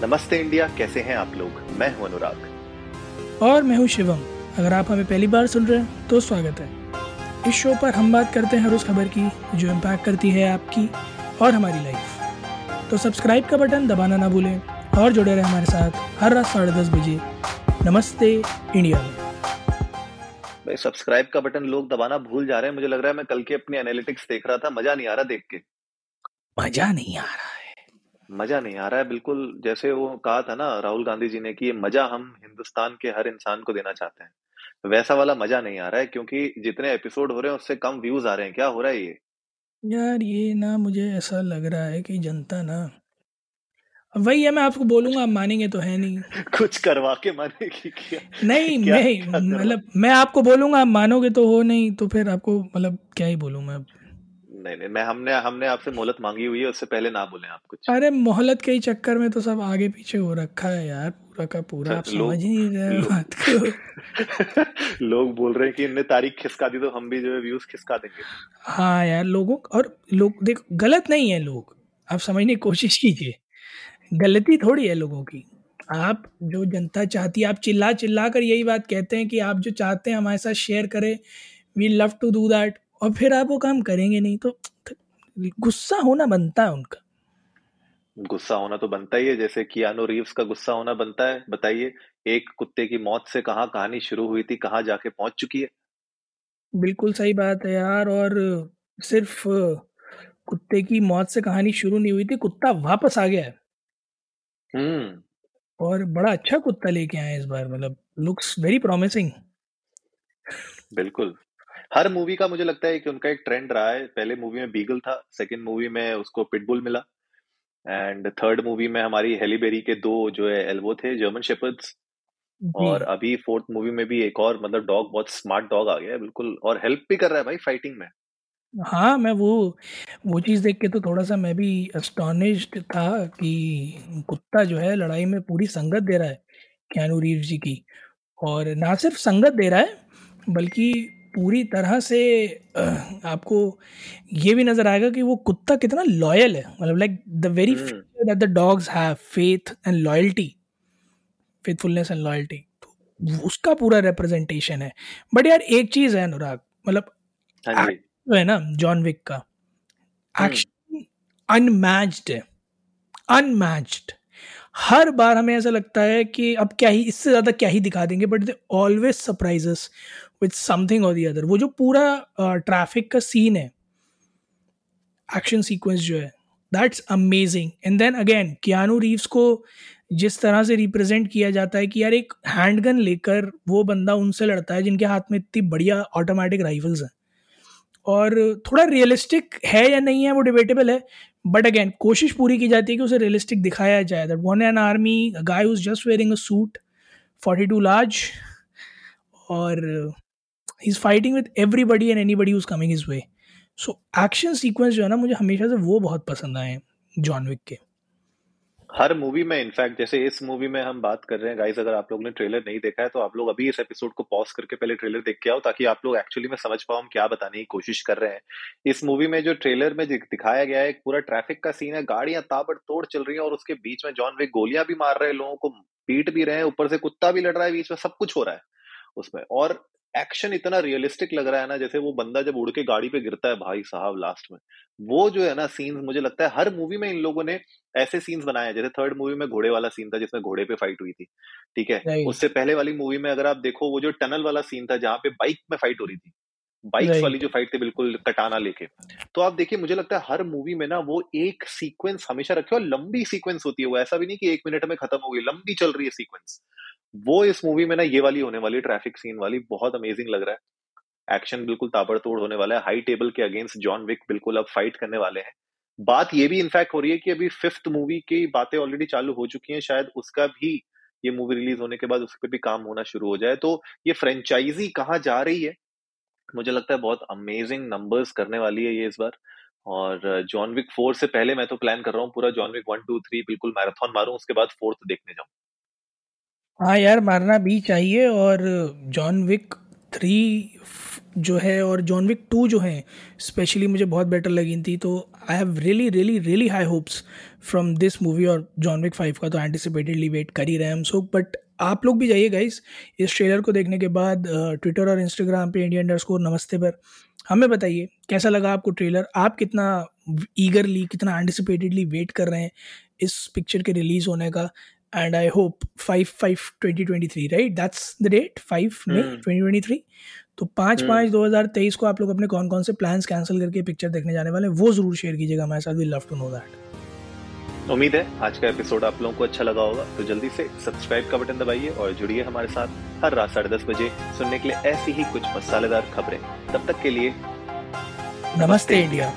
नमस्ते इंडिया कैसे हैं आप लोग? मैं हूँ अनुराग। और मैं हूँ शिवम। अगर आप हमें पहली बार सुन रहे हैं तो स्वागत है। इस शो पर हम बात करते हैं हर उस खबर की जो इम्पैक्ट करती है आपकी और हमारी लाइफ तो सब्सक्राइब का बटन दबाना ना भूलें और जुड़े रहे हमारे साथ हर रात साढ़े दस बजे। नमस्ते इंडिया में। भाई सब्सक्राइब का बटन लोग दबाना भूल जा रहे हैं। मुझे लग रहा है मैं कल के अपनी एनालिटिक्स देख रहा था मज़ा नहीं आ रहा देख के। मज़ा नहीं आ रहा। मज़ा नहीं आ रहा है बिल्कुल जैसे वो कहा था ना राहुल गांधी जी ने कि ये मज़ा हम हिंदुस्तान के हर इंसान को देना चाहते हैं। वैसा वाला मज़ा नहीं आ रहा है क्योंकि जितने एपिसोड हो रहे हैं उससे कम व्यूज़ आ रहे हैं क्या हो रहा है ये? यार ये ना मुझे ऐसा लग रहा है कि जनता ना वही है मैं आपको बोलूँगा आप मानेंगे तो है नहीं। कुछ करवा के मानेगी क्या? नहीं क्या- मैं मतलब मैं आपको बोलूँगा आप मानोगे तो हो नहीं तो फिर आपको मतलब क्या ही बोलूँ मैं। नहीं नहीं मैं हमने हमने आपसे मोहलत मांगी हुई है उससे पहले ना बोले आप कुछ। अरे मोहलत के ही चक्कर में तो सब आगे पीछे हो रखा है यार पूरा का पूरा आप समझ ही नहीं रहे लोग- बात को। लोग बोल रहे हैं कि इनने तारीख खिसका दी तो हम भी जो है व्यूज़ खिसका देंगे। हाँ यार लोगों और लोग देखो गलत नहीं है लोग। आप समझने की कोशिश कीजिए। गलती थोड़ी है लोगों की। आप जो जनता चाहती है आप चिल्ला चिल्ला कर यही बात कहते हैं कि आप जो चाहते हैं हमारे साथ शेयर करें। We love to do that और फिर आप वो काम करेंगे नहीं तो गुस्सा होना बनता है उनका। गुस्सा होना तो बनता ही है जैसे कियानो रीव्स का गुस्सा होना बनता है। बताइए एक कुत्ते की मौत से कहाँ कहानी शुरू हुई थी कहाँ जाके पहुँच चुकी है? बिल्कुल सही बात है यार और सिर्फ़ कुत्ते की मौत से कहानी शुरू नहीं हुई थी कुत्ता वापस आ गया है। हम्म। और बड़ा अच्छा कुत्ता लेके आए इस बार मतलब लुक्स वेरी प्रॉमिसिंग बिल्कुल। हर मूवी का मुझे लगता है कि उनका एक ट्रेंड रहा है। पहले मूवी में बीगल था सेकंड मूवी में उसको पिटबुल मिला एंड थर्ड मूवी में हमारी हेलीबेरी के दो जो है एल्बो थे जर्मन शेपर्ड्स और अभी फोर्थ मूवी में भी एक और मतलब डॉग बहुत स्मार्ट डॉग आ गया है बिल्कुल और हेल्प भी कर रहा है भाई फाइटिंग में। हाँ मैं वो वो चीज़ देख के तो थोड़ा सा मैं भी अस्टॉनिश्ड था कि कुत्ता जो है लड़ाई में पूरी संगत दे रहा है कैनू रीव्स जी की। और ना सिर्फ़ संगत दे रहा है बल्कि पूरी तरह से आपको ये भी नज़र आएगा कि वो कुत्ता कितना लॉयल है मतलब like the very hmm. That the dogs have faith and loyalty faithfulness and loyalty उसका पूरा रिप्रेजेंटेशन है बट यार एक चीज़ है अनुराग मतलब हाँ जो है ना जॉन विक का हम्म। एक्शन अनमैच्ड है अनमैच्ड हर बार हमें ऐसा लगता है कि अब क्या ही, इससे ज़्यादा क्या ही दिखा देंगे but they always surprises with something और दी अदर वो जो पूरा ट्रैफ़िक का सीन है एक्शन सीक्वेंस जो है that's amazing and then again Keanu Reeves को जिस तरह से रिप्रेजेंट किया जाता है कि यार एक हैंडगन लेकर वो बंदा उनसे लड़ता है जिनके हाथ में इतनी बढ़िया ऑटोमेटिक राइफल्स हैं। और थोड़ा रियलिस्टिक है या नहीं है, वो डिबेटेबल है बट अगेन कोशिश पूरी की जाती है कि उसे रियलिस्टिक दिखाया जाए। That one an army guy was just wearing a suit 42 large और he is fighting with everybody and anybody was coming his way so action sequence जो है ना, मुझे हमेशा से वो बहुत पसंद आए जॉन विक के। हर मूवी में इनफैक्ट जैसे इस मूवी में हम बात कर रहे हैं गाइस अगर आप लोगों ने ट्रेलर नहीं देखा है तो आप लोग अभी इस एपिसोड को पॉज करके पहले ट्रेलर देख के आओ, ताकि आप लोग एक्चुअली में समझ पाओ हम क्या बताने की कोशिश कर रहे हैं। इस मूवी में जो ट्रेलर में दिखाया गया है पूरा ट्रैफ़िक का सीन है, गाड़ियाँ ताबड़तोड़ चल रही है, और उसके बीच में जॉन वे गोलियाँ भी मार रहे हैं, लोगों को पीट भी रहे हैं, ऊपर से कुत्ता भी लड़ रहा है, बीच में सब कुछ हो रहा है उसमें। और एक्शन इतना रियलिस्टिक लग रहा है ना जैसे वो बंदा जब उड़ के गाड़ी पे गिरता है भाई साहब लास्ट में। वो जो है ना सीन्स मुझे लगता है हर मूवी में इन लोगों ने ऐसे सीन्स बनाए हैं जैसे थर्ड मूवी में घोड़े वाला सीन था जिसमें घोड़े पे फाइट हुई थी ठीक है? उससे पहले वाली मूवी में अगर आप देखो वो जो टनल वाला सीन था जहाँ पे बाइक में फाइट हो रही थी बाइक्स वाली जो फाइट थी बिल्कुल कटाना लेके। तो आप देखिए मुझे लगता है हर मूवी में ना वो एक सीक्वेंस हमेशा रखे और लंबी सीक्वेंस होती है वो। ऐसा भी नहीं कि एक मिनट में खत्म हो गई लंबी चल रही है सीक्वेंस वो इस मूवी में ना ये वाली होने वाली ट्रैफ़िक सीन वाली बहुत अमेजिंग लग रहा है। एक्शन बिल्कुल ताबड़तोड़ होने वाला है। हाई टेबल के अगेंस्ट जॉन विक बिल्कुल अब फाइट करने वाले हैं। बात ये भी इनफैक्ट हो रही है कि अभी फिफ्थ मूवी की बातें ऑलरेडी चालू हो चुकी हैं। शायद उसका भी ये मूवी रिलीज़ होने के बाद उस पर भी काम होना शुरू हो जाए। तो ये फ्रेंचाइजी कहाँ जा रही है? मुझे लगता है बहुत अमेजिंग नंबर्स करने वाली है ये इस बार। और जॉन विक फोर से पहले मैं तो प्लान कर रहा हूँ पूरा John Wick one two three बिल्कुल मैराथन मारूं, उसके बाद फोर्थ देखने जाऊँ। हाँ यार, मारना भी चाहिए और जॉन विक थ्री जो है और जॉन विक टू जो है स्पेशली मुझे बहुत बेटर लगी थी। तो I have really really really high hopes from this movie और जॉन विक फाइव का तो एंटिसिपेटेडली वेट कर ही रहे हैं हम सो बट आप लोग भी जाइए गाइस इस ट्रेलर को देखने के बाद ट्विटर और इंस्टाग्राम पे इंडिया अंडर स्कोर नमस्ते पर हमें बताइए, कैसा लगा आपको ट्रेलर आप कितना ईगरली कितना एंटिसिपेटेडली वेट कर रहे हैं इस पिक्चर के रिलीज़ होने का? Hope five five twenty twenty three right that's the date five May twenty twenty three तो पाँच। पाँच दो हज़ार तेईस को आप लोग अपने कौन कौन से प्लान्स कैंसिल करके पिक्चर देखने जाने वाले हैं वो ज़रूर शेयर कीजिएगा हमारे साथ we love to know that उम्मीद है आज का एपिसोड आप लोगों को अच्छा लगा होगा तो जल्दी से सब्सक्राइब का बटन दबाइए और जुड़िए हमारे साथ हर रात साढ़े दस बजे सुनने के लिए ऐसी ही कुछ मसालेदार खबरें। तब तक के लिए नमस्ते इंडिया